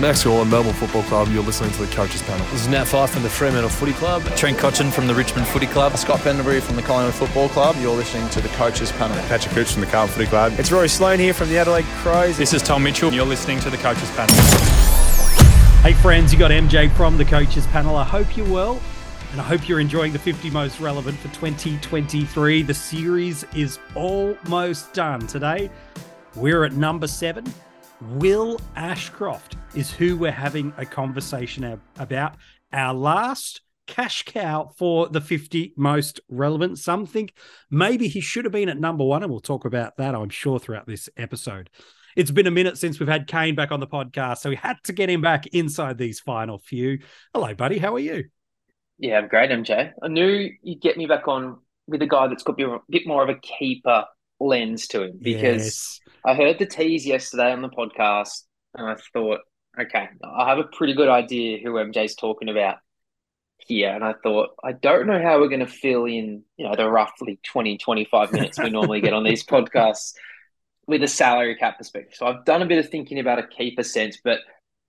Max Gawn, Melbourne Football Club. You're listening to the Coaches Panel. This is Nat Fyfe from the Fremantle Footy Club. Trent Cotchin from the Richmond Footy Club. Scott Pendlebury from the Collingwood Football Club. You're listening to the Coaches Panel. Patrick Cooch from the Carlton Footy Club. It's Rory Sloane here from the Adelaide Crows. This is Tom Mitchell. You're listening to the Coaches Panel. Hey friends, you got MJ from the Coaches Panel. I hope you're well. And I hope you're enjoying the 50 most relevant for 2023. The series is almost done. Today, we're at number seven. Will Ashcroft is who we're having a conversation about. Our last cash cow for the 50 most relevant. Some think maybe he should have been at number one, and we'll talk about that, I'm sure, throughout this episode. It's been a minute since we've had Kane back on the podcast, so we had to get him back inside these final few. Hello, buddy. How are you? Yeah, I'm great, MJ. I knew you'd get me back on with a guy that's got a bit more of a keeper lens to him because yes. I heard the tease yesterday on the podcast and I thought, okay, I have a pretty good idea who MJ's talking about here. And I thought, I don't know how we're going to fill in, you know, the roughly 20, 25 minutes we normally get on these podcasts with a salary cap perspective. So I've done a bit of thinking about a keeper sense, but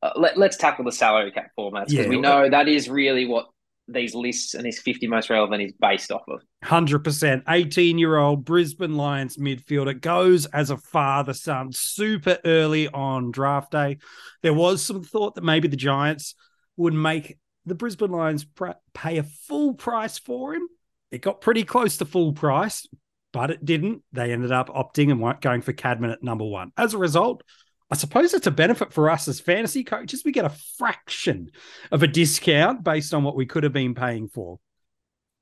uh, let, us tackle the salary cap formats because yeah, we know that is really what these lists and these 50 most relevant is based off of. 100%. 18 year old Brisbane Lions midfielder goes as a father son super early on draft day. There was some thought that maybe the Giants would make the Brisbane Lions pay a full price for him. It got pretty close to full price, but it didn't. They ended up opting and going for Cadman at number one. As a result, I suppose it's a benefit for us as fantasy coaches. We get a fraction of a discount based on what we could have been paying for.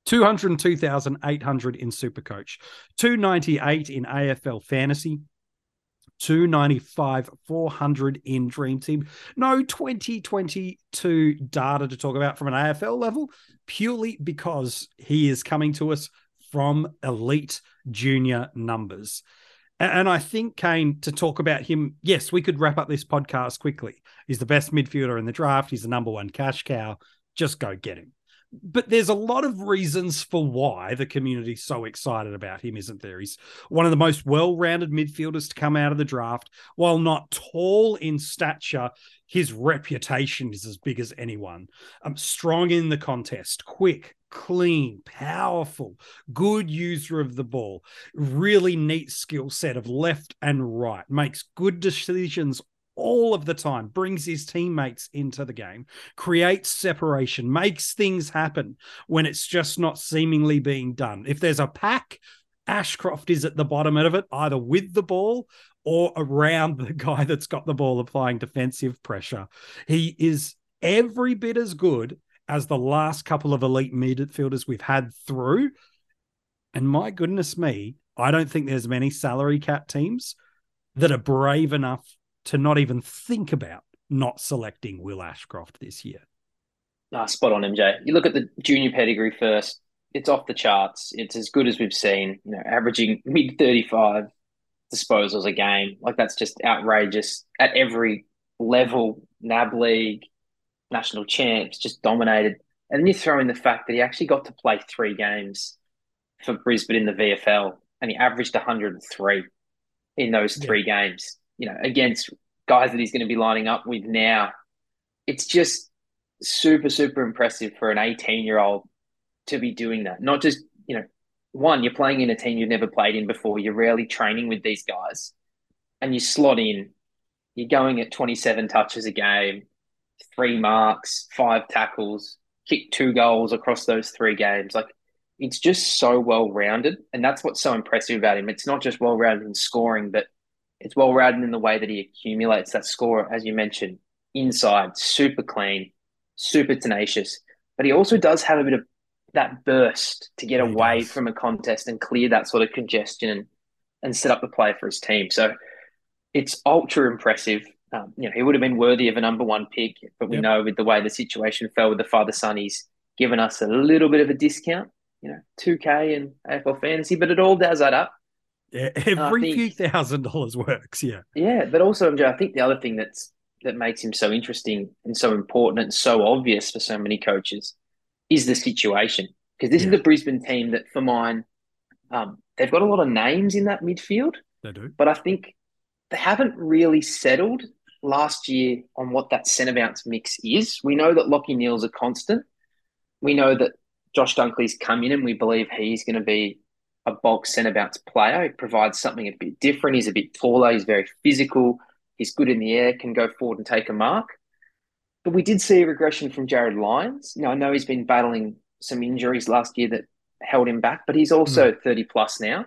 202,800 in Supercoach, 298 in AFL Fantasy, 295 400 in Dream Team. No 2022 data to talk about from an AFL level, purely because he is coming to us from elite junior numbers. And I think, Kane, to talk about him, yes, we could wrap up this podcast quickly. He's the best midfielder in the draft. He's the number one cash cow. Just go get him. But there's a lot of reasons for why the community's so excited about him, isn't there? He's one of the most well rounded midfielders to come out of the draft. While not tall in stature, his reputation is as big as anyone. Um, strong in the contest, quick, clean, powerful, good user of the ball, really neat skill set of left and right, makes good decisions all of the time, brings his teammates into the game, creates separation, makes things happen when it's just not seemingly being done. If there's a pack, Ashcroft is at the bottom of it, either with the ball or around the guy that's got the ball applying defensive pressure. He is every bit as good as the last couple of elite midfielders we've had through. And my goodness me, I don't think there's many salary cap teams that are brave enough to not even think about not selecting Will Ashcroft this year. Ah, spot on, MJ. You look at the junior pedigree first; it's off the charts. It's as good as we've seen. You know, averaging mid thirty-five disposals a game, like that's just outrageous at every level. NAB league, national champs, just dominated. And then you throw in the fact that he actually got to play three games for Brisbane in the VFL, and he averaged 103 in those three yeah. games. You know, against guys that he's going to be lining up with now. It's just super, super impressive for an 18 year old to be doing that. Not just, you know, one, you're playing in a team you've never played in before. You're rarely training with these guys, and you slot in. You're going at 27 touches a game three marks, five tackles, kick two goals across those three games. Like it's just so well rounded. And that's what's so impressive about him. It's not just well rounded in scoring, but it's well rounded in the way that he accumulates that score, as you mentioned, inside, super clean, super tenacious. But he also does have a bit of that burst to get away from a contest and clear that sort of congestion and, and set up the play for his team. So it's ultra impressive. Um, you know, he would have been worthy of a number one pick, but we yep. know with the way the situation fell with the father son, he's given us a little bit of a discount. You know, two K and AFL fantasy, but it all does add up. Yeah, every think, few thousand dollars works. Yeah, yeah, but also, MJ, I think the other thing that's that makes him so interesting and so important and so obvious for so many coaches is the situation. Because this yeah. is the Brisbane team that, for mine, um, they've got a lot of names in that midfield. They do, but I think they haven't really settled last year on what that centre bounce mix is. We know that Lachie Neale's a constant. We know that Josh Dunkley's come in and we believe he's going to be a bulk centre bounce player. He provides something a bit different. He's a bit taller. He's very physical. He's good in the air, can go forward and take a mark. But we did see a regression from Jarryd Lyons. You know, I know he's been battling some injuries last year that held him back, but he's also mm. 30 plus now.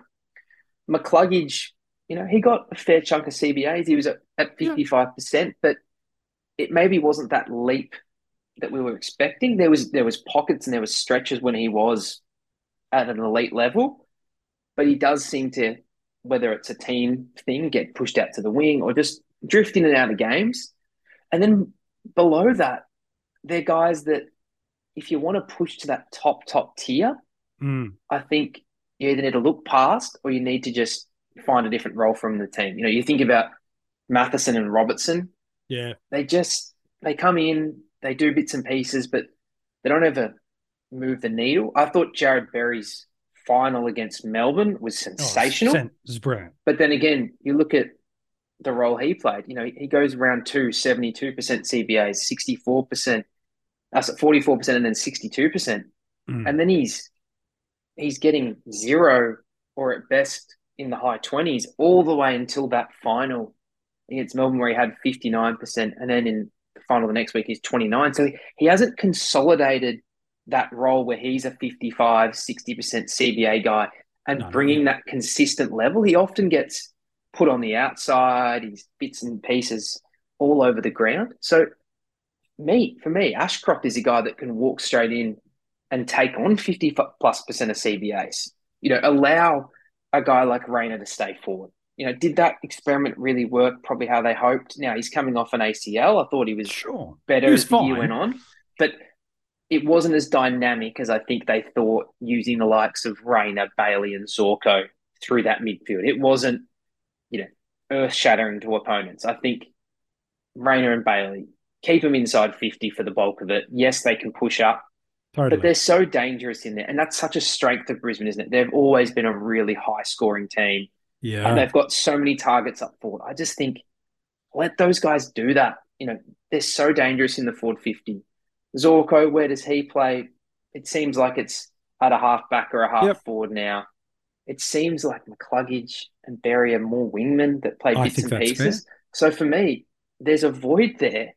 McCluggage, you know, he got a fair chunk of CBAs. He was at, at 55%, yeah. but it maybe wasn't that leap that we were expecting. There was there was pockets and there was stretches when he was at an elite level, but he does seem to, whether it's a team thing, get pushed out to the wing or just drift in and out of games. And then below that, they're guys that if you want to push to that top top tier, mm. I think you either need to look past or you need to just find a different role from the team. You know, you think about Matheson and Robertson. Yeah. They just they come in, they do bits and pieces, but they don't ever move the needle. I thought Jarrod Berry's final against Melbourne was oh, sensational. Oh, it's brilliant. But then again, you look at the role he played. You know, he goes around two, 72% CBAs, 64%, uh, 44%, and then 62%. Mm. And then he's he's getting zero or at best in the high 20s all the way until that final against Melbourne where he had 59%. And then in the final the next week, he's 29. So he hasn't consolidated that role where he's a 55, 60% CBA guy and no, bringing no. that consistent level. He often gets put on the outside, he's bits and pieces all over the ground. So me, for me, Ashcroft is a guy that can walk straight in and take on 50 plus percent of CBAs. You know, allow a guy like Rayner to stay forward. You know, did that experiment really work? Probably how they hoped. Now he's coming off an ACL. I thought he was sure better he was as the year went on, but it wasn't as dynamic as I think they thought using the likes of Rayner, Bailey, and Zorko through that midfield. It wasn't, you know, earth shattering to opponents. I think Rayner and Bailey keep them inside 50 for the bulk of it. Yes, they can push up, totally. but they're so dangerous in there. And that's such a strength of Brisbane, isn't it? They've always been a really high scoring team. Yeah. And they've got so many targets up forward. I just think let those guys do that. You know, they're so dangerous in the forward 50. Zorko, where does he play? It seems like it's at a half back or a half yep. forward now. It seems like McCluggage and Berry are more wingmen that play bits and pieces. Fair. So for me, there's a void there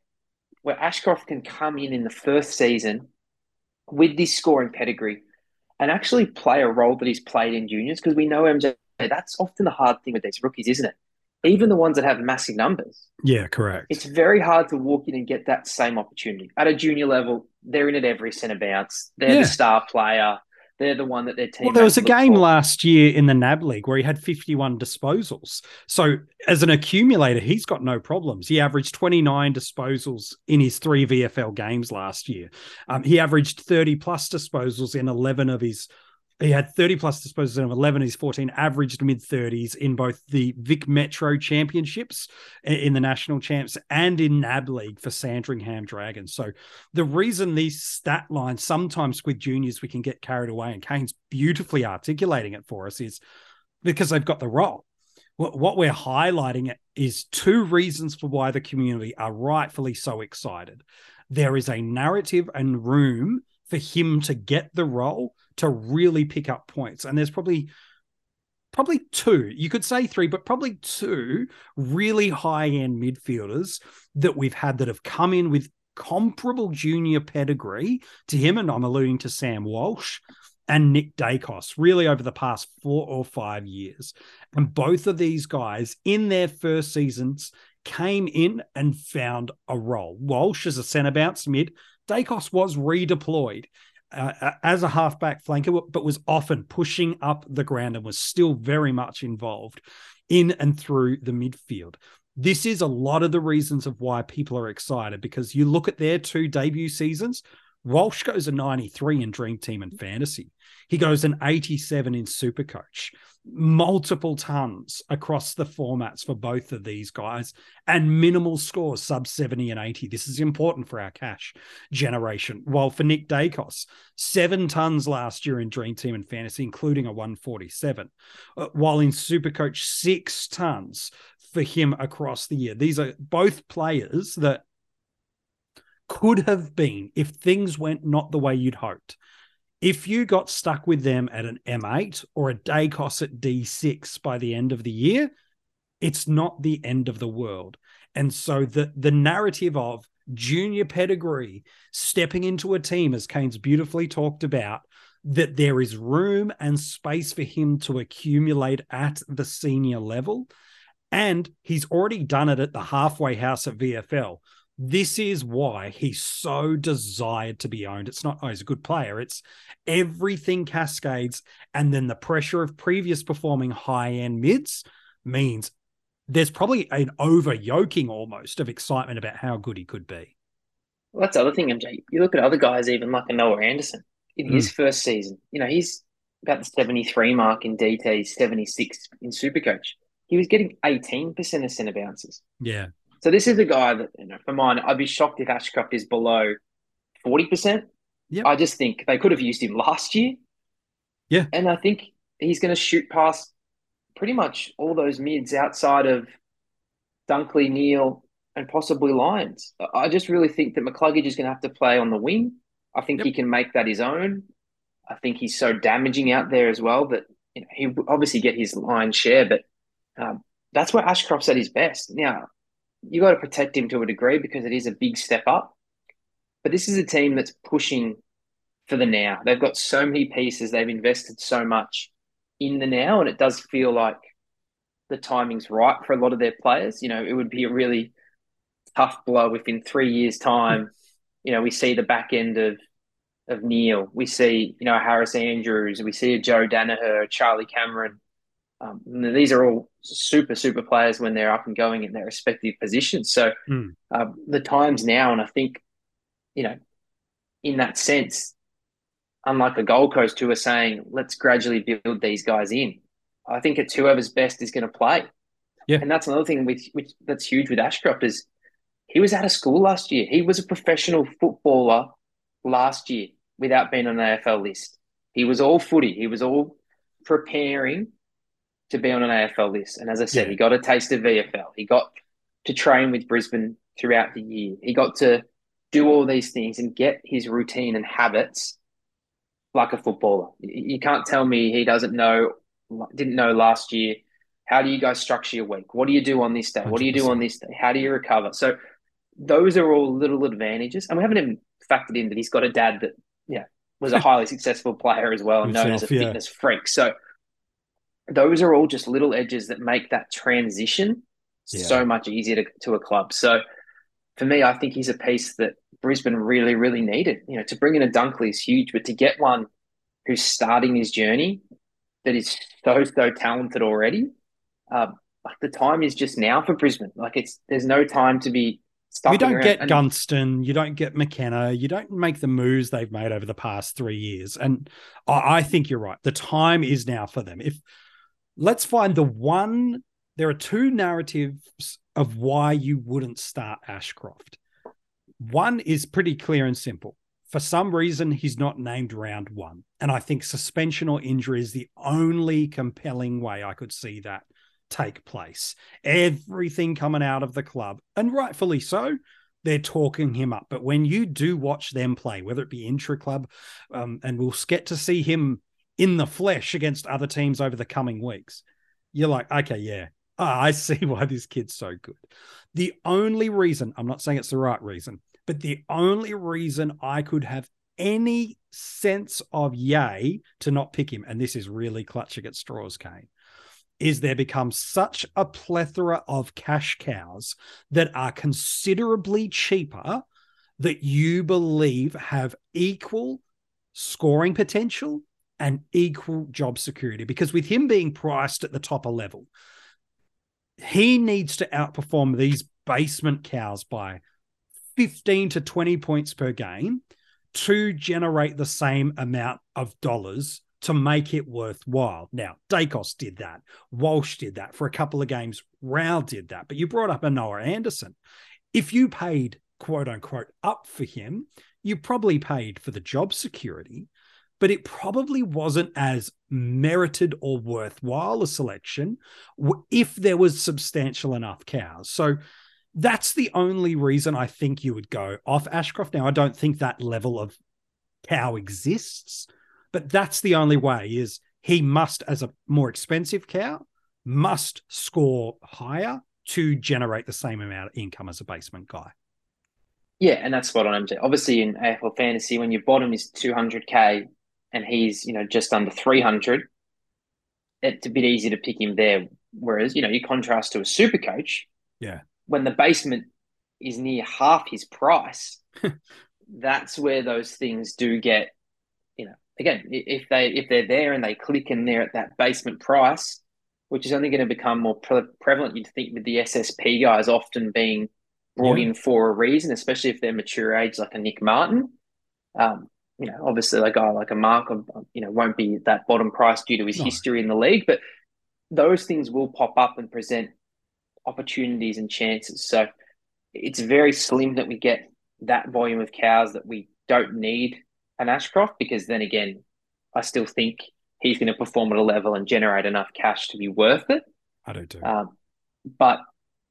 where Ashcroft can come in in the first season with this scoring pedigree and actually play a role that he's played in juniors because we know MJ. That's often the hard thing with these rookies, isn't it? Even the ones that have massive numbers. Yeah, correct. It's very hard to walk in and get that same opportunity at a junior level. They're in at every centre bounce. They're yeah. the star player they're the one that their team. Well, there was a game for. last year in the NAB League where he had 51 disposals. So as an accumulator, he's got no problems. He averaged 29 disposals in his three VFL games last year. Um, he averaged 30 plus disposals in 11 of his he had 30 plus disposals of 11 he's 14 averaged mid 30s in both the vic metro championships in the national champs and in nab league for sandringham dragons. So the reason these stat lines sometimes with juniors we can get carried away and kane's beautifully articulating it for us is because they've got the role. What we're highlighting is two reasons for why the community are rightfully so excited. There is a narrative and room for him to get the role to really pick up points. And there's probably probably two, you could say three, but probably two really high end midfielders that we've had that have come in with comparable junior pedigree to him. And I'm alluding to Sam Walsh and Nick Daicos, really over the past four or five years. And both of these guys in their first seasons came in and found a role. Walsh as a centre bounce mid, Daicos was redeployed uh, uh, as a halfback flanker, but was often pushing up the ground and was still very much involved in and through the midfield. This is a lot of the reasons of why people are excited because you look at their two debut seasons. Walsh goes a 93 in Dream Team and Fantasy. He goes an 87 in Supercoach multiple tons across the formats for both of these guys and minimal scores sub 70 and 80 this is important for our cash generation while for nick daicos seven tons last year in dream team and fantasy including a 147 uh, while in supercoach six tons for him across the year. These are both players that could have been if things went not the way you'd hoped. If you got stuck with them at an M8 or a Daicos at D6 by the end of the year, it's not the end of the world. And so the the narrative of junior pedigree stepping into a team, as Kane's beautifully talked about, that there is room and space for him to accumulate at the senior level. And he's already done it at the halfway house at VFL. This is why he's so desired to be owned. It's not, oh, he's a good player. It's everything cascades. And then the pressure of previous performing high end mids means there's probably an over yoking almost of excitement about how good he could be. Well, that's the other thing, MJ. You look at other guys, even like a Noah Anderson in mm. his first season. You know, he's about the 73 mark in DT, 76 in Supercoach. He was getting 18% of centre bounces. Yeah. So this is a guy that, you know, for mine, I'd be shocked if Ashcroft is below 40%. Yep. I just think they could have used him last year. Yeah. And I think he's going to shoot past pretty much all those mids outside of Dunkley, Neale, and possibly Lyons. I just really think that McCluggage is going to have to play on the wing. I think yep. he can make that his own. I think he's so damaging out there as well that you know, he obviously get his line share, but um, that's where Ashcroft's at his best. Now, you got to protect him to a degree because it is a big step up. But this is a team that's pushing for the now. They've got so many pieces. They've invested so much in the now, and it does feel like the timing's right for a lot of their players. You know, it would be a really tough blow if in three years' time, you know, we see the back end of of Neale, we see, you know, Harris Andrews, we see a Joe Daniher, Charlie Cameron. Um, these are all super, super players when they're up and going in their respective positions. So mm. uh, the time's now, and I think, you know, in that sense, unlike a Gold Coast who are saying, let's gradually build these guys in. I think it's whoever's best is going to play. Yeah. And that's another thing which, which that's huge with Ashcroft is he was out of school last year. He was a professional footballer last year without being on an AFL list. He was all footy. He was all preparing to be on an AFL list. And as I said, yeah. he got a taste of VFL. He got to train with Brisbane throughout the year. He got to do all these things and get his routine and habits like a footballer. You can't tell me he doesn't know, didn't know last year. How do you guys structure your week? What do you do on this day? What do you do on this day? How do you recover? So those are all little advantages. And we haven't even factored in that he's got a dad that, yeah, was a highly successful player as well, and known as a yeah. fitness freak. So those are all just little edges that make that transition yeah. so much easier to, to a club. So for me, I think he's a piece that Brisbane really, really needed. You know, to bring in a Dunkley is huge, but to get one who's starting his journey that is so, so talented already, uh, like the time is just now for Brisbane. Like it's there's no time to be stuck. you don't around. get and, Gunston, you don't get McKenna, you don't make the moves they've made over the past three years. And I, I think you're right. The time is now for them. If let's find the one, there are two narratives of why you wouldn't start Ashcroft. One is pretty clear and simple. For some reason, he's not named round one. And I think suspension or injury is the only compelling way I could see that take place. Everything coming out of the club, and rightfully so, they're talking him up. But when you do watch them play, whether it be intra club, um, and we'll get to see him in the flesh against other teams over the coming weeks, you're like, okay, yeah, oh, I see why this kid's so good. The only reason, I'm not saying it's the right reason, but the only reason I could have any sense of yay to not pick him, and this is really clutching at straws, Kane, is there becomes such a plethora of cash cows that are considerably cheaper that you believe have equal scoring potential and equal job security. Because with him being priced at the top of level, he needs to outperform these basement cows by 15 to 20 points per game to generate the same amount of dollars to make it worthwhile. Now, Daicos did that. Walsh did that for a couple of games. Rowell did that. But you brought up a Noah Anderson. If you paid quote unquote up for him, you probably paid for the job security. But it probably wasn't as merited or worthwhile a selection if there was substantial enough cows. So that's the only reason I think you would go off Ashcroft. Now, I don't think that level of cow exists, but that's the only way is he must, as a more expensive cow, must score higher to generate the same amount of income as a basement guy. Yeah, and that's spot on, MJ. Obviously, in AFL fantasy, when your bottom is 200k and he's you know just under 300, it's a bit easy to pick him there. Whereas you know you contrast to a super coach, yeah, when the basement is near half his price, that's where those things do get, you know, again, if they if they're there and they click and they're at that basement price, which is only going to become more pre- prevalent, you'd think with the SSP guys often being brought yeah. in for a reason, especially if they're mature age like a Nick Martin. Um, you know, obviously a guy like a Mark, you know, won't be that bottom price due to his no. history in the league, but those things will pop up and present opportunities and chances. So it's very slim that we get that volume of cows that we don't need an Ashcroft because then again, I still think he's going to perform at a level and generate enough cash to be worth it. I do too. Um, but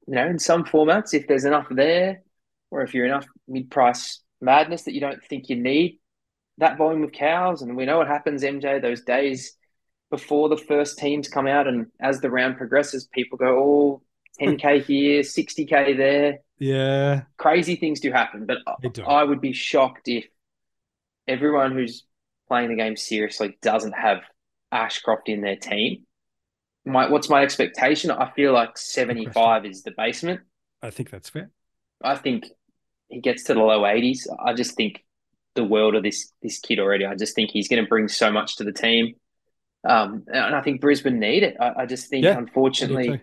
you know, in some formats, if there's enough there, or if you're enough mid-price madness that you don't think you need that volume of cows, and we know what happens, MJ, those days before the first teams come out, and as the round progresses, people go, "Oh, 10k here, 60k there. Yeah. Crazy things do happen. But I would be shocked if everyone who's playing the game seriously doesn't have Ashcroft in their team. My what's my expectation? I feel like 75 is the basement. I think that's fair. I think he gets to the low 80s. I just think the world of this this kid already. I just think he's going to bring so much to the team. Um, and I think Brisbane need it. I, I just think, yeah, unfortunately,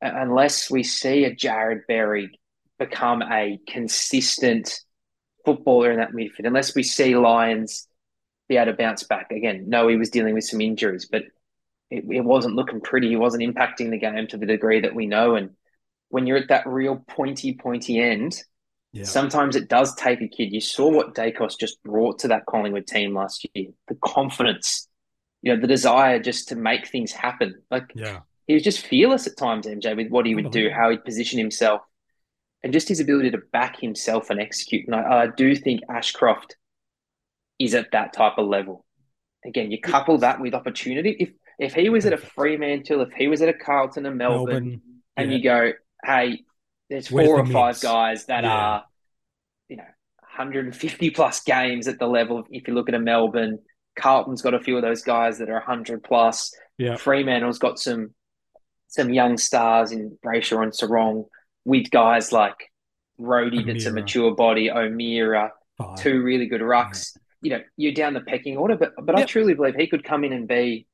unless we see a Jarrod Berry become a consistent footballer in that midfield, unless we see Lyons be able to bounce back again. No, he was dealing with some injuries, but it, it wasn't looking pretty. He wasn't impacting the game to the degree that we know. And when you're at that real pointy, pointy end, yeah. sometimes it does take a kid. You saw what Daicos just brought to that Collingwood team last year. The confidence, you know, the desire just to make things happen. Like yeah he was just fearless at times, MJ, with what he would do, how he'd position himself, and just his ability to back himself and execute. And I, I do think Ashcroft is at that type of level. Again, you couple that with opportunity. If if he was at a Fremantle, if he was at a Carlton and Melbourne, Melbourne and yeah. you go, hey, there's four or five guys that yeah. are, you know, 150 plus games at the level. If you look at a Melbourne, Carlton's got a few of those guys that are 100 plus. Yeah. Fremantle's got some some young stars in Brayshaw and Serong with guys like Rhodey, that's a mature body, O'Meara, Fyfe. two really good rucks. You know, you're down the pecking order, but but yep. I truly believe he could come in and be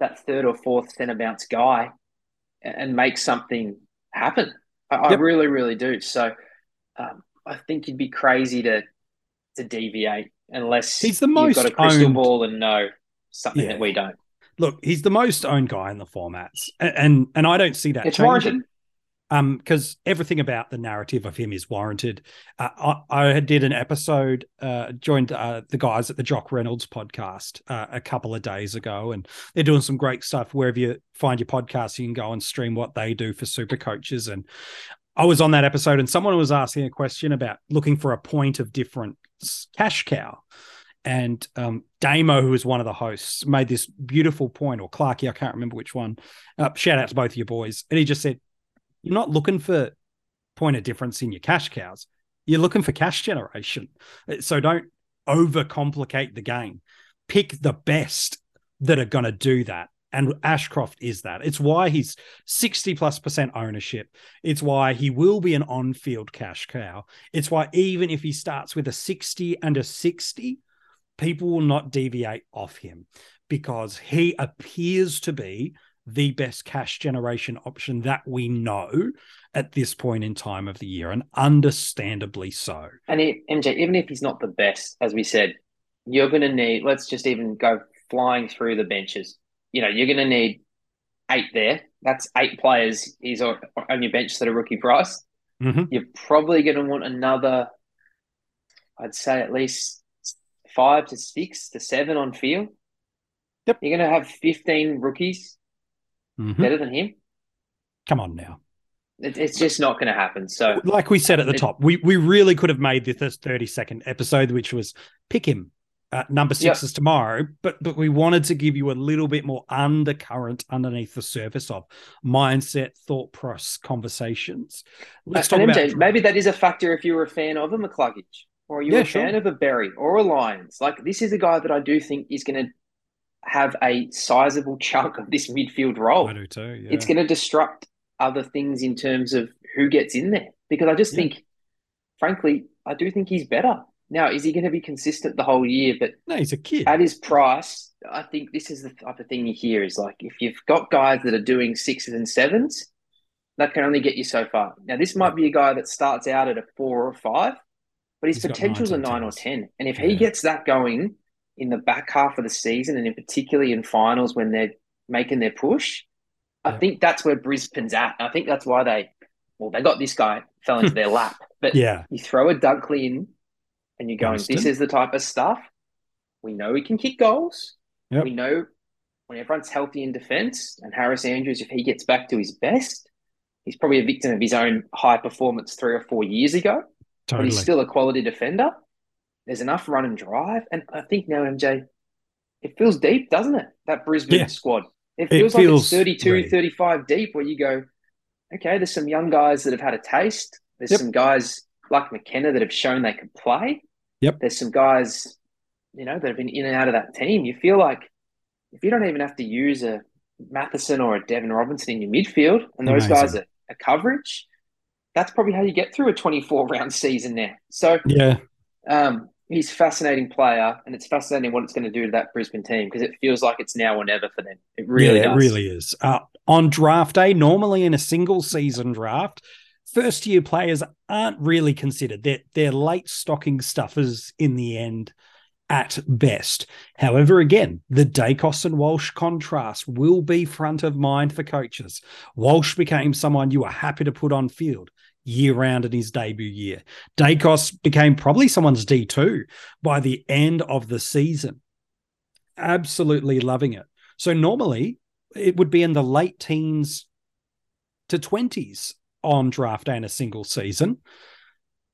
that third or fourth centre bounce guy and make something happen. I, yep. I really, really do. So um, I think you'd be crazy to to deviate unless he's the most you've got a crystal owned... ball and know something yeah. that we don't look, he's the most owned guy in the formats, and and, and I don't see that it's changing. Warranted. Um, because everything about the narrative of him is warranted. Uh, I, I did an episode, uh, joined uh, the guys at the Jock Reynolds podcast uh, a couple of days ago, and they're doing some great stuff. Wherever you find your podcast, you can go and stream what they do for super coaches. And I was on that episode, and someone was asking a question about looking for a point of different cash cow. And um, Damo, who was one of the hosts, made this beautiful point, or Clarky, I can't remember which one. Uh, shout out to both of your boys. And he just said, You're not looking for point of difference in your cash cows. You're looking for cash generation. So don't overcomplicate the game. Pick the best that are going to do that. And Ashcroft is that. It's why he's 60 plus percent ownership. It's why he will be an on field cash cow. It's why even if he starts with a 60 and a 60, people will not deviate off him because he appears to be the best cash generation option that we know at this point in time of the year, and understandably so. And it, MJ, even if he's not the best, as we said, you're going to need, let's just even go flying through the benches. You know, you're going to need eight there. That's eight players is on, on your bench that are rookie price. Mm-hmm. You're probably going to want another, I'd say at least five to six to seven on field. Yep. You're going to have 15 rookies Mhm. better than him. Come on now. It, it's just not going to happen. So Like we said at the It- top, we, we really could have made this 30 second episode, which was pick him. Uh, number Yep. six is tomorrow, but but we wanted to give you a little bit more undercurrent underneath the surface of mindset, thought process, conversations. Let's talk and about MJ, maybe that is a factor if you're a fan of a McCluggage or you're Yeah, a sure. fan of a Berry or a Lyons. Like this is a guy that I do think is going to have a sizable chunk of this midfield role. I do too. Yeah. It's going to disrupt other things in terms of who gets in there because I just Yeah. think, frankly, I do think he's better. Now, is he going to be consistent the whole year? But no, he's a kid. at his price, I think this is the type of thing you hear is like if you've got guys that are doing sixes and sevens, that can only get you so far. Now, this might be a guy that starts out at a four or a five, but his He's potential's a nine or ten. And if Yeah. he gets that going in the back half of the season, and in particularly in finals when they're making their push, I Yeah. think that's where Brisbane's at. I think that's why they, well, they got this guy fell into their lap. But yeah. you throw a Dunkley in, and you're going, Gunston. this is the type of stuff. We know he can kick goals. Yep. We know when everyone's healthy in defence, and Harris Andrews, if he gets back to his best, he's probably a victim of his own high performance three or four years ago, but he's still a quality defender. There's enough run and drive. And I think now, MJ, it feels deep, doesn't it? That Brisbane Yeah. squad. It It feels like it's 32, ready. 35 deep where you go, okay, there's some young guys that have had a taste. There's Yep. some guys like McKenna that have shown they can play. Yep. There's some guys, you know, that have been in and out of that team. You feel like if you don't even have to use a Matheson or a Deven Robertson in your midfield, and those Amazing. guys are, are coverage, that's probably how you get through a 24 round season now. So yeah. um, he's a fascinating player, and it's fascinating what it's going to do to that Brisbane team because it feels like it's now or never for them. It really yeah, it really is. Uh, on draft day, normally in a single season draft, first year players aren't really considered. They're, they're late stocking stuffers in the end at best. However, again, the Daicos and Walsh contrast will be front of mind for coaches. Walsh became someone you were happy to put on field year round in his debut year. Daicos became probably someone's D2 by the end of the season. Absolutely loving it. So normally it would be in the late teens to 20s on draft and a single season.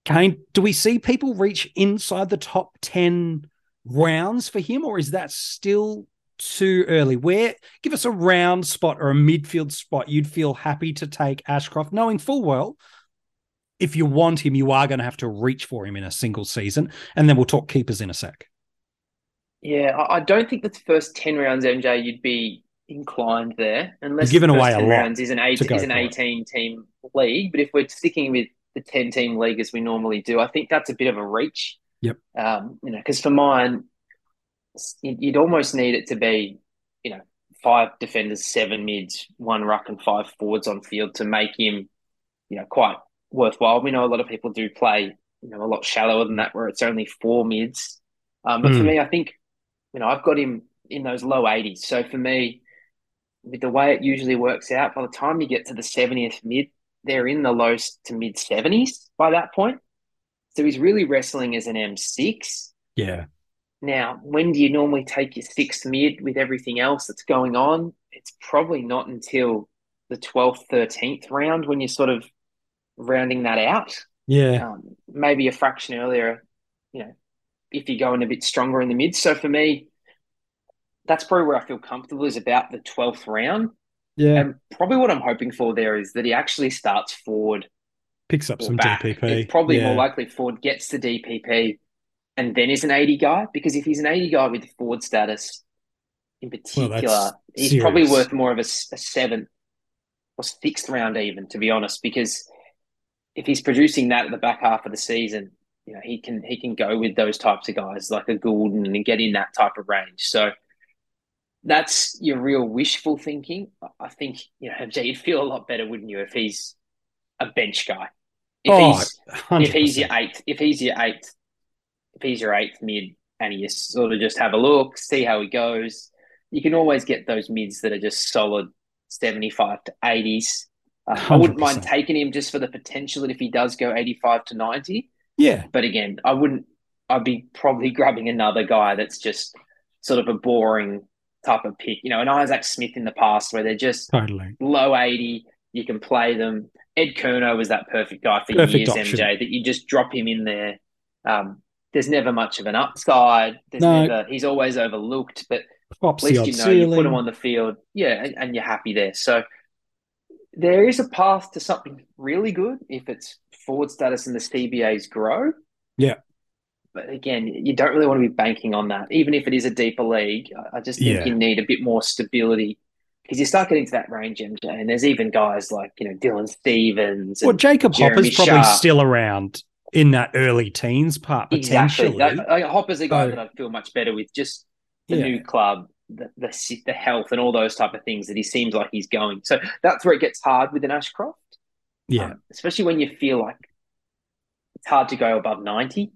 Kane, do we see people reach inside the top 10 rounds for him, or is that still too early? Where give us a round spot or a midfield spot you'd feel happy to take Ashcroft, knowing full well if you want him, you are going to have to reach for him in a single season. And then we'll talk keepers in a sec. Yeah, I don't think the first 10 rounds, MJ, you'd be inclined there unless You're giving the first away a 10 lot rounds is an, eight, is an for it. 18 team league. But if we're sticking with the 10 team league as we normally do, I think that's a bit of a reach. Yep. Um, you know, because for mine, you'd almost need it to be, you know, five defenders, seven mids, one ruck, and five forwards on field to make him, you know, quite worthwhile. We know a lot of people do play, you know, a lot shallower than that, where it's only four mids. Um, but for Hmm. me, I think, you know, I've got him in those low 80s. So for me, with the way it usually works out, by the time you get to the 70th mid, they're in the low to mid 70s by that point. So he's really wrestling as an M6. Yeah. Now, when do you normally take your sixth mid with everything else that's going on? It's probably not until the 12th, 13th round when you're sort of rounding that out. Yeah. Um, maybe a fraction earlier, you know, if you're going a bit stronger in the mid. So for me, that's probably where I feel comfortable is about the 12th round. Yeah. And probably what I'm hoping for there is that he actually starts forward Picks up some back. DPP. It's probably yeah. more likely Ford gets the DPP and then is an 80 guy because if he's an 80 guy with Ford status in particular, that's he's probably worth more of a seventh or sixth round even, to be honest, because if he's producing that at the back half of the season, you know, he can he can go with those types of guys like a Gulden and get in that type of range. So that's your real wishful thinking. I think, you know, MJ, you'd feel a lot better, wouldn't you, if he's a bench guy? If Oh, he's 100%. if he's your eighth, if he's your eighth, if he's your eighth mid, and you sort of just have a look, see how he goes, you can always get those mids that are just solid seventy-five to eighties. Uh, I wouldn't mind taking him just for the potential that if he does go eighty-five to ninety. yeah. But again, I wouldn't I'd be probably grabbing another guy that's just sort of a boring type of pick. You know, an Isaac Smith in the past where they're just totally low 80, you can play them. Ed Curnow was that perfect guy for Perfect years, option. MJ, that you just drop him in there. Um, there's never much of an upside. There's No. never he's always overlooked, but pops at least you know you put him on the field, yeah, and, and you're happy there. So there is a path to something really good if it's forward status and the CBAs grow. Yeah. But again, you don't really want to be banking on that, even if it is a deeper league. I- I just think Yeah. you need a bit more stability because you start getting to that range, MJ, and there's even guys like you know Dylan Stephens. Well, Jacob Jeremy Hopper's probably Sharp. still around in that early teens part exactly, potentially. Like, like, uh, Hopper's a guy So- that I'd feel much better with. Just the Yeah. new club, the, the the health, and all those type of things that he seems like he's going. So that's where it gets hard with an Ashcroft. yeah. Um, especially when you feel like it's hard to go above 90.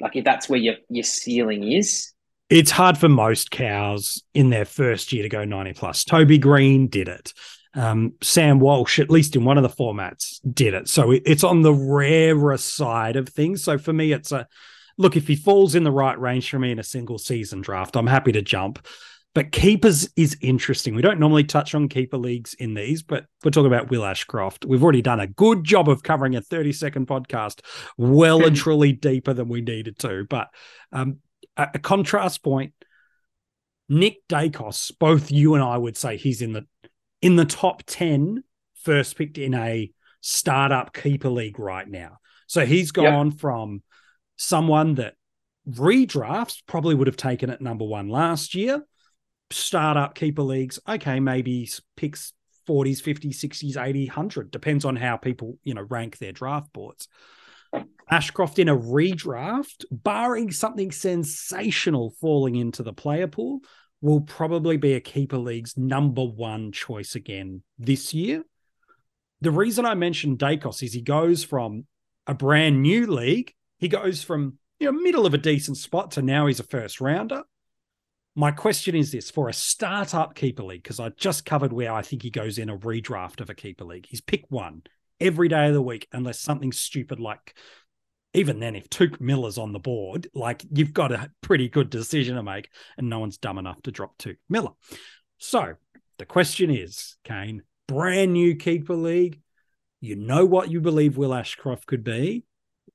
Like if that's where your, your ceiling is. it's hard for most cows in their first year to go 90 plus. Toby Green did it. Um, Sam Walsh, at least in one of the formats, did it. So it, it's on the rarer side of things. So for me, it's a look, if he falls in the right range for me in a single season draft, I'm happy to jump. But keepers is interesting. We don't normally touch on keeper leagues in these, but we're talking about Will Ashcroft. We've already done a good job of covering a 30 second podcast, well and truly deeper than we needed to. But um, a, a contrast point, Nick Daicos, both you and I would say he's in the in the top 10 first picked in a startup keeper league right now. So he's gone from someone that redrafts probably would have taken at number one last year. Startup keeper leagues, okay, maybe picks 40s, 50s, 60s, 80, 100, depends on how people, you know, rank their draft boards. Ashcroft in a redraft, barring something sensational falling into the player pool, will probably be a keeper league's number one choice again this year. The reason I mentioned Daicos is he goes from a brand new league, he goes from you know middle of a decent spot to now he's a first rounder. My question is this for a startup keeper league, because I just covered where I think he goes in a redraft of a keeper league. He's pick one every day of the week, unless something stupid like even then, if Touk Miller's on the board, like you've got a pretty good decision to make, and no one's dumb enough to drop Touk Miller. So the question is, Kane, brand new keeper league. You know what you believe Will Ashcroft could be.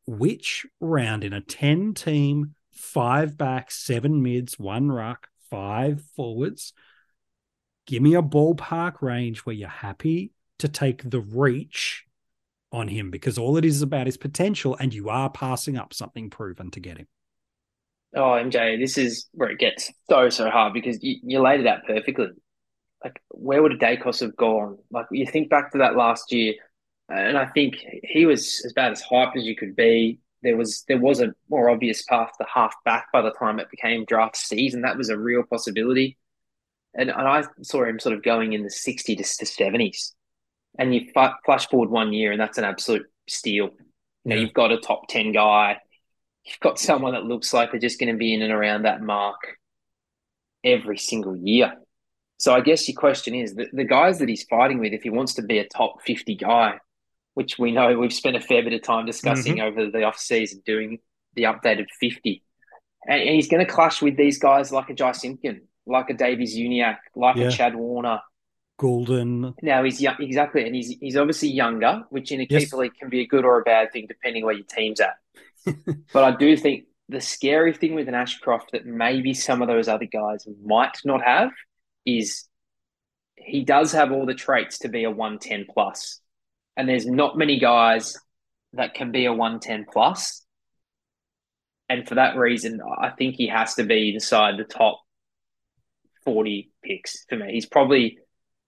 Which round in a 10 team, five backs, seven mids, one ruck, five forwards? Give me a ballpark range where you're happy to take the reach on him because all it is about is potential, and you are passing up something proven to get him. Oh, MJ, this is where it gets so, so hard because you, you laid it out perfectly. Like, where would a Daicos have gone? Like, you think back to that last year, and I think he was as bad as hyped as you could be. There was there was a more obvious path to half back by the time it became draft season. That was a real possibility. And, and I saw him sort of going in the 60 to, to 70s. And you f- flash forward one year, and that's an absolute steal. You know, Yeah. you've got a top 10 guy, you've got someone that looks like they're just going to be in and around that mark every single year. So I guess your question is the, the guys that he's fighting with, if he wants to be a top 50 guy, which we know we've spent a fair bit of time discussing mm-hmm. over the off season doing the updated 50. And, and he's going to clash with these guys like a Jy Simpkin, like a Davies-Uniacke, like Yeah. a Chad Warner. Gulden, Now he's young, exactly, and he's he's obviously younger, which in a Yes. keeper league can be a good or a bad thing depending where your team's at. but I do think the scary thing with an Ashcroft that maybe some of those other guys might not have is he does have all the traits to be a 110 plus. And there's not many guys that can be a 110 plus. And for that reason, I think he has to be inside the top 40 picks for me. He's probably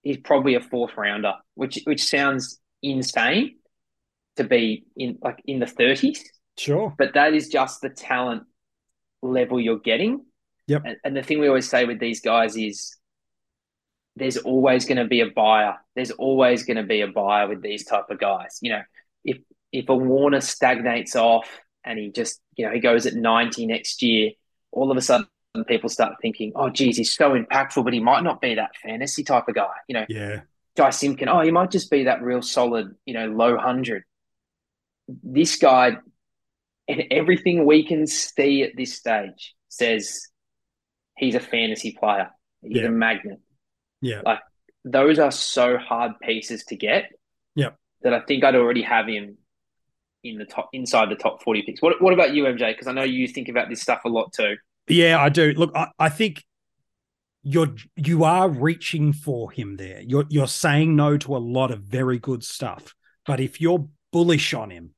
he's probably a fourth rounder, which which sounds insane to be in like in the 30s sure. but that is just the talent level you're getting. Yep. And, and the thing we always say with these guys is there's always going to be a buyer. There's always going to be a buyer with these type of guys. You know, if if a Warner stagnates off and he just, you know, he goes at 90 next year, all of a sudden people start thinking, oh, geez, he's so impactful, but he might not be that fantasy type of guy. You know, Yeah. Jy Simpkin, oh, he might just be that real solid, you know, low hundred. This guy And everything we can see at this stage says he's a fantasy player. He's Yeah. a magnet. Yeah. Like those are so hard pieces to get. Yep. That I think I'd already have him in the top inside the top 40 picks. What what about you, MJ? Because I know you think about this stuff a lot too. Yeah, I do. Look, I, I think you're you are reaching for him there. You're you're saying no to a lot of very good stuff. But if you're bullish on him,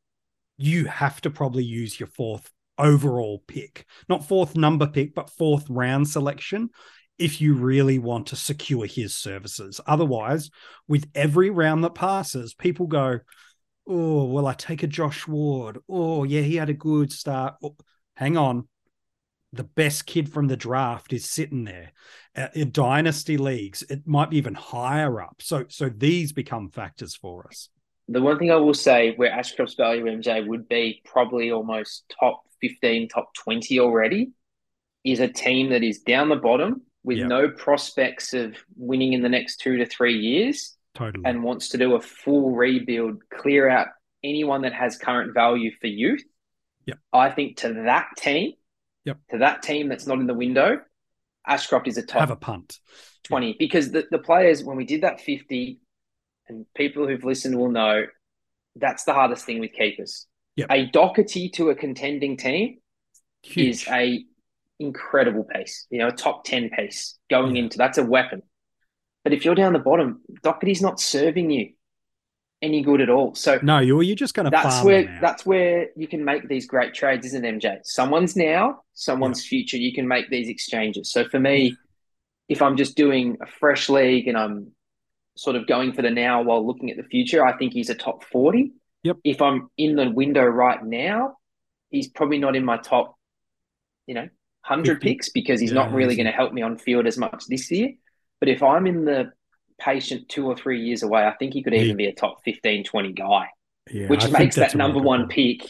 you have to probably use your fourth overall pick. Not fourth number pick, but fourth round selection if you really want to secure his services. Otherwise, with every round that passes, people go, "Oh, well, I take a Josh Ward. Oh, yeah, he had a good start." Oh, hang on the best kid from the draft is sitting there uh, in dynasty leagues it might be even higher up so so these become factors for us The one thing I will say where Ashcroft's value MJ would be probably almost top 15, top 20 already is a team that is down the bottom with Yeah. no prospects of winning in the next two to three years totally and wants to do a full rebuild, clear out anyone that has current value for youth. Yep. I think to that team, Yep. to that team that's not in the window, Ashcroft is a top have a punt 20 because the, the players when we did that 50 and people who've listened will know that's the hardest thing with keepers Yep. a doherty to a contending team huge is a incredible piece you know a top 10 piece going Yeah. into that's a weapon but if you're down the bottom doherty's not serving you any good at all so no you're you're just going to that's where that's where you can make these great trades, isn't it, MJ? Someone's now, someone's future. You can make these exchanges. So for me, if I'm just doing a fresh league and I'm sort of going for the now while looking at the future, I think he's a top 40. Yep. If I'm in the window right now, he's probably not in my top, you know, 100 picks because he's Yeah, not really going to help me on field as much this year. But if I'm in the patient two or three years away, I think he could even be a top 15, 20 guy yeah, which I makes that number one pick.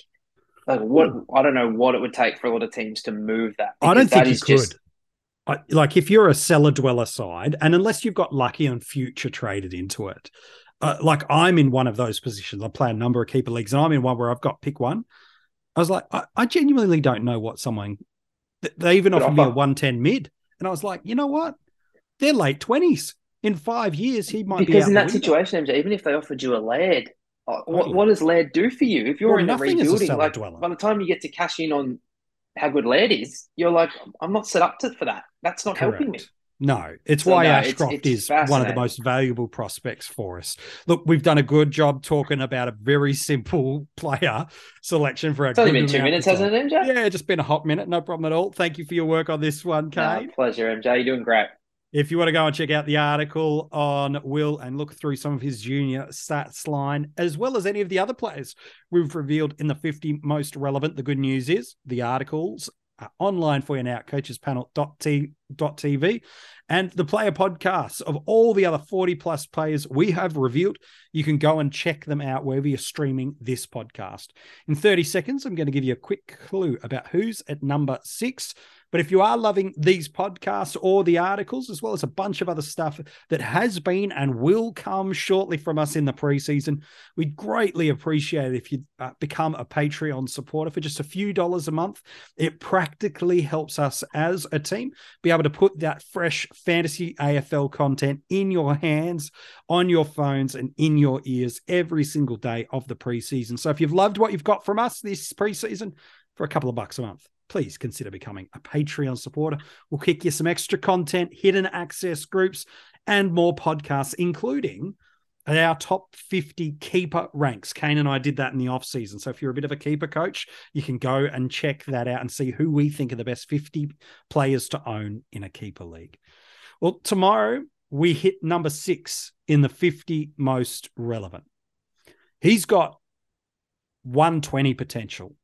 Like what I don't know what it would take for a lot of teams to move that. I don't think you could. just- I, like if you're a cellar dweller side, and unless you've got lucky and future traded into it, uh, like I'm in one of those positions. I play a number of keeper leagues, and I'm in one where I've got pick one. I was like, I, I genuinely don't know what someone. Th- They even Could offered me a 110 mid, and I was like, you know what? They're late twenties. In five years, he might be because out in that situation, MJ, even if they offered you a Laird, uh, what, what does Laird do for you? If you're Well, in the a rebuilding, cellar like dweller. by the time you get to cash in on how good Laird is, you're like, I'm not set up to for that. That's not helping me. No, it's So, why no, Ashcroft it's is one of the most valuable prospects for us. Look, we've done a good job talking about a very simple player selection for our. It's only been two minutes, hasn't it, MJ? Yeah, it's just been a hot minute, no problem at all. Thank you for your work on this one, No, Kane. pleasure, MJ. You're doing great. If you want to go and check out the article on Will and look through some of his junior stats line, as well as any of the other players we've revealed in the 50 most relevant, the good news is the articles are online for you now at coachespanel.tv and the player podcasts of all the other 40 plus players we have revealed. You can go and check them out wherever you're streaming this podcast. In 30 seconds, I'm going to give you a quick clue about who's at number six. But if you are loving these podcasts or the articles, as well as a bunch of other stuff that has been and will come shortly from us in the preseason, we'd greatly appreciate if you uh, become a Patreon supporter for just a few dollars a month. It practically helps us as a team be able to put that fresh fantasy AFL content in your hands, on your phones, and in your ears every single day of the preseason. So if you've loved what you've got from us this preseason, for a couple of bucks a month, please consider becoming a Patreon supporter. We'll kick you some extra content, hidden access groups, and more podcasts, including our top 50 keeper ranks. Kane and I did that in the off season. So if you're a bit of a keeper coach, you can go and check that out and see who we think are the best 50 players to own in a keeper league. Well, tomorrow we hit number six in the 50 most relevant. He's got 120 potential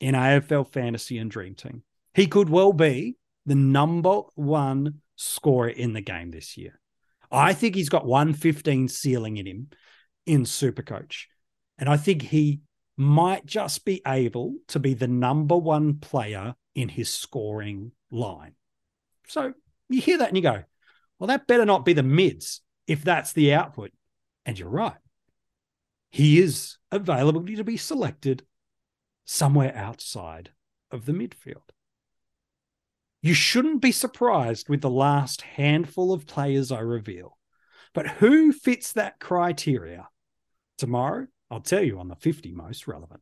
in AFL fantasy and dream team. He could well be the number one scorer in the game this year. I think he's got 115 ceiling in him in Supercoach. And I think he might just be able to be the number one player in his scoring line. So you hear that and you go, well, that better not be the mids if that's the output. And you're right. He is available to be selected somewhere outside of the midfield. You shouldn't be surprised with the last handful of players I reveal. But who fits that criteria? Tomorrow, I'll tell you on the 50 most relevant.